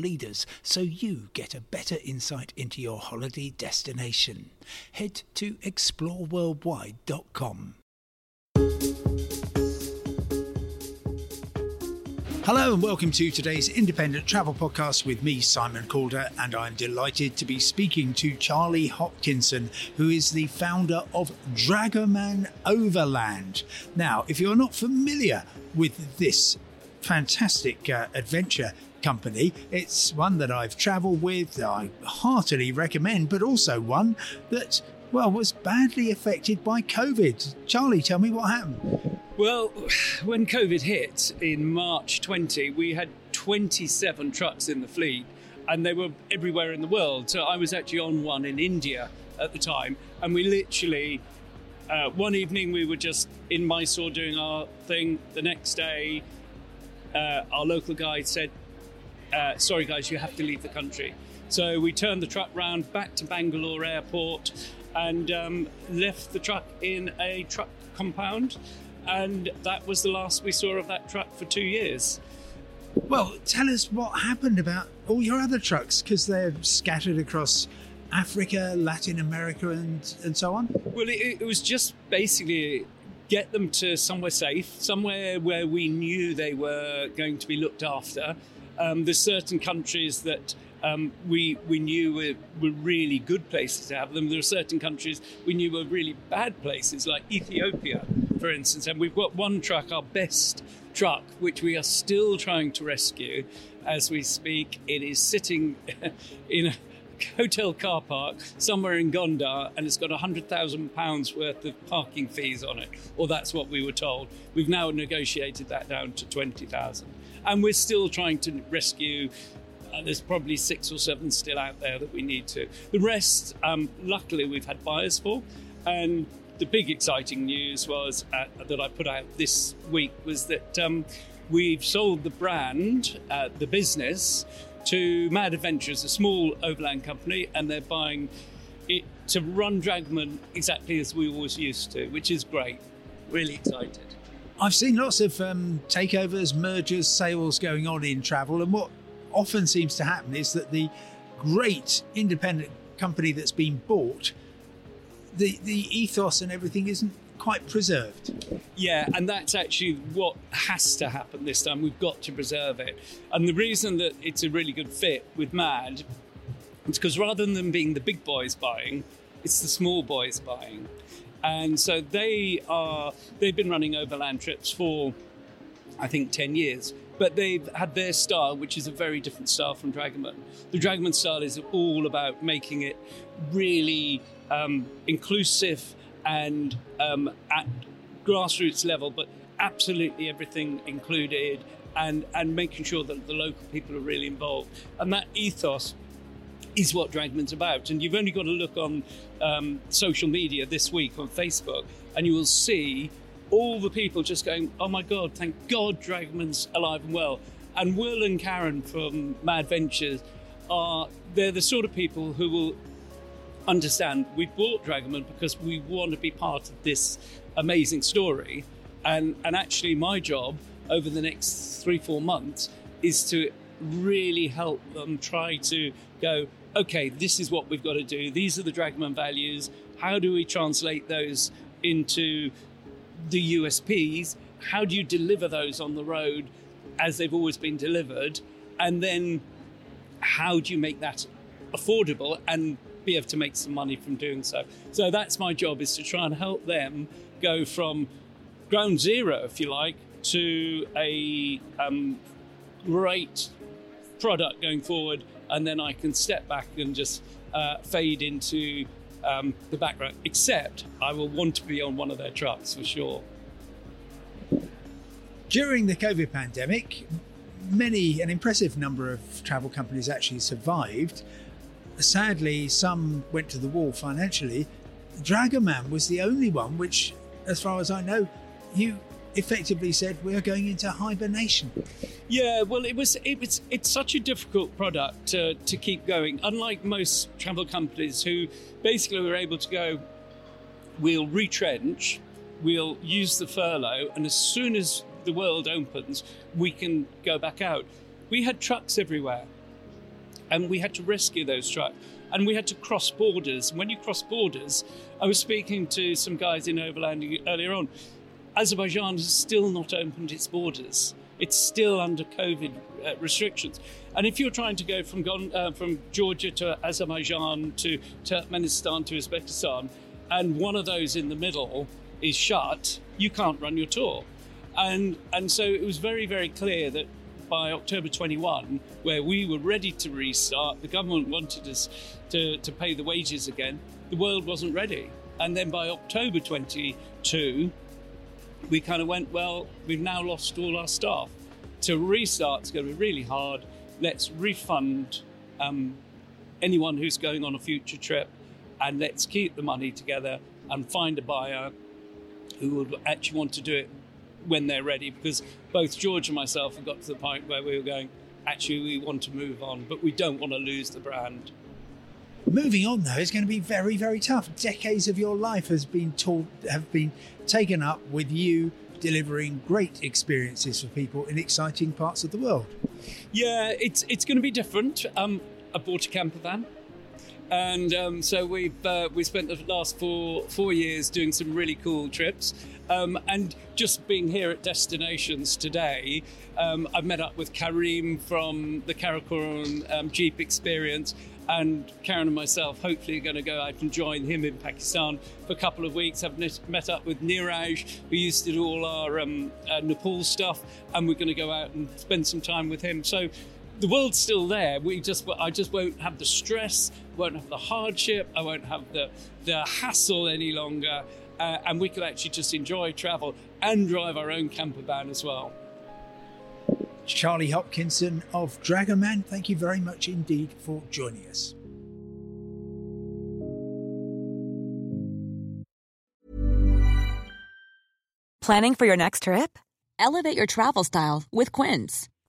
leaders so you get a better insight into your holiday destination. Head to exploreworldwide.com. Hello and welcome to today's independent travel podcast with me, Simon Calder, and I'm delighted to be speaking to Charlie Hopkinson, who is the founder of Dragoman Overland. Now, if you're not familiar with this fantastic uh, adventure company. It's one that I've travelled with, I heartily recommend, but also one that, well, was badly affected by COVID. Charlie, tell me what happened. Well, when COVID hit in March 20, we had 27 trucks in the fleet and they were everywhere in the world. So I was actually on one in India at the time, and we literally, uh, one evening we were just in Mysore doing our thing. The next day, uh, our local guide said, uh, sorry guys, you have to leave the country. So we turned the truck round back to Bangalore airport and um, left the truck in a truck compound. And that was the last we saw of that truck for two years. Well, tell us what happened about all your other trucks because they're scattered across Africa, Latin America, and, and so on. Well, it, it was just basically get them to somewhere safe, somewhere where we knew they were going to be looked after. Um, there's certain countries that um, we we knew were, were really good places to have them. There are certain countries we knew were really bad places, like Ethiopia, for instance. And we've got one truck, our best truck, which we are still trying to rescue as we speak. It is sitting in a hotel car park somewhere in Gondar, and it's got £100,000 worth of parking fees on it, or that's what we were told. We've now negotiated that down to 20000 And we're still trying to rescue. Uh, there's probably six or seven still out there that we need to. The rest, um, luckily, we've had buyers for. And the big exciting news was uh, that I put out this week was that um, we've sold the brand, uh, the business, to Mad Adventures, a small overland company, and they're buying it to run Dragoman exactly as we always used to, which is great. Really excited. I've seen lots of um, takeovers, mergers, sales going on in travel, and what often seems to happen is that the great independent company that's been bought, the the ethos and everything isn't quite preserved. Yeah, and that's actually what has to happen this time. We've got to preserve it. And the reason that it's a really good fit with Mad is because rather than being the big boys buying, it's the small boys buying. And so they are they've been running overland trips for I think 10 years. But they've had their style, which is a very different style from Dragoman. The Dragoman style is all about making it really um, inclusive and um, at grassroots level, but absolutely everything included, and and making sure that the local people are really involved. And that ethos is what Dragoman's about. And you've only got to look on um, social media this week on Facebook, and you will see all the people just going, "Oh my God! Thank God Dragoman's alive and well." And Will and Karen from Mad Ventures are they're the sort of people who will understand we bought Dragoman because we want to be part of this amazing story. And, and actually, my job over the next three, four months is to really help them try to go, okay, this is what we've got to do. These are the Dragoman values. How do we translate those into the USPs? How do you deliver those on the road as they've always been delivered? And then how do you make that affordable and be able to make some money from doing so. So that's my job is to try and help them go from ground zero, if you like, to a um, great product going forward, and then I can step back and just uh, fade into um, the background. Except I will want to be on one of their trucks for sure. During the COVID pandemic, many, an impressive number of travel companies actually survived. Sadly, some went to the wall financially. Dragoman was the only one which, as far as I know, you effectively said we are going into hibernation. Yeah, well, it was it was it's such a difficult product to, to keep going. Unlike most travel companies who basically were able to go, we'll retrench, we'll use the furlough, and as soon as the world opens, we can go back out. We had trucks everywhere, and we had to rescue those trucks. And we had to cross borders. And when you cross borders, I was speaking to some guys in Overland earlier on. Azerbaijan has still not opened its borders. It's still under COVID uh, restrictions. And if you're trying to go from, uh, from Georgia to Azerbaijan to Turkmenistan to Uzbekistan, and one of those in the middle is shut, you can't run your tour. And, and so it was very, very clear that by October 21, where we were ready to restart, the government wanted us to, to pay the wages again, the world wasn't ready. And then by October 22, we kind of went, well, we've now lost all our staff. To restart is going to be really hard. Let's refund um, anyone who's going on a future trip and let's keep the money together and find a buyer who would actually want to do it when they're ready. Because both George and myself have got to the point where we were going, actually, we want to move on, but we don't want to lose the brand. Moving on though is going to be very, very tough. Decades of your life has been taught, have been taken up with you delivering great experiences for people in exciting parts of the world. Yeah, it's it's going to be different. Um, I bought a camper van and um, so we've uh, we spent the last four four years doing some really cool trips. Um, and just being here at destinations today, um, I've met up with Karim from the Karakoram um, Jeep Experience, and Karen and myself hopefully are going to go out and join him in Pakistan for a couple of weeks. I've met up with Niraj, who used to do all our um, uh, Nepal stuff, and we're going to go out and spend some time with him. So the world's still there. We just, I just won't have the stress, won't have the hardship, I won't have the the hassle any longer, uh, and we can actually just enjoy travel and drive our own camper van as well. Charlie Hopkinson of Dragoman, thank you very much indeed for joining us. Planning for your next trip? Elevate your travel style with Quince.